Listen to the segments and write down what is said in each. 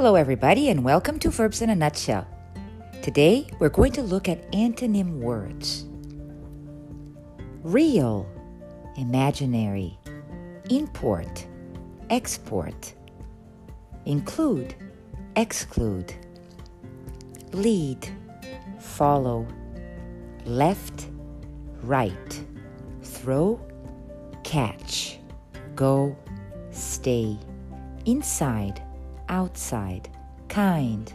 Hello, everybody, and welcome to Verbs in a Nutshell. Today, we're going to look at antonym words real, imaginary, import, export, include, exclude, lead, follow, left, right, throw, catch, go, stay, inside outside, kind,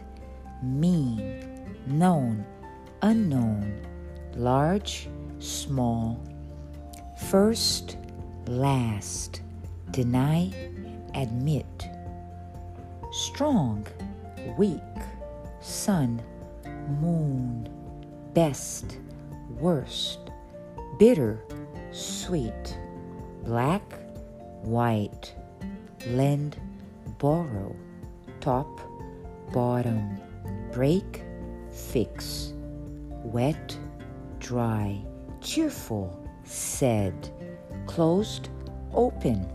mean, known, unknown, large, small, first, last, deny, admit, strong, weak, sun, moon, best, worst, bitter, sweet, black, white, lend, borrow top, bottom, break, fix, wet, dry, cheerful, said, closed, open,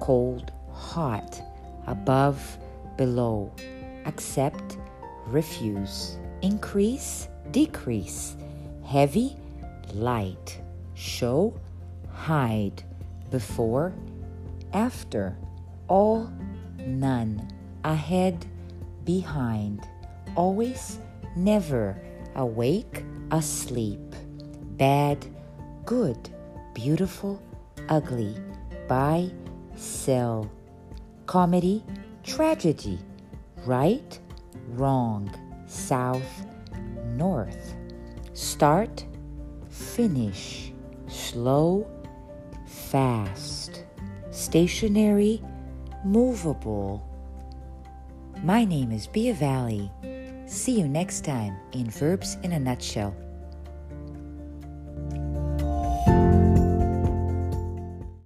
cold, hot, above, below, accept, refuse, increase, decrease, heavy, light, show, hide, before, after, all, none ahead, behind, always, never, awake, asleep, bad, good, beautiful, ugly, buy, sell, comedy, tragedy, right, wrong, south, north, start, finish, slow, fast, stationary, movable my name is Bia Valley. See you next time in Verbs in a Nutshell.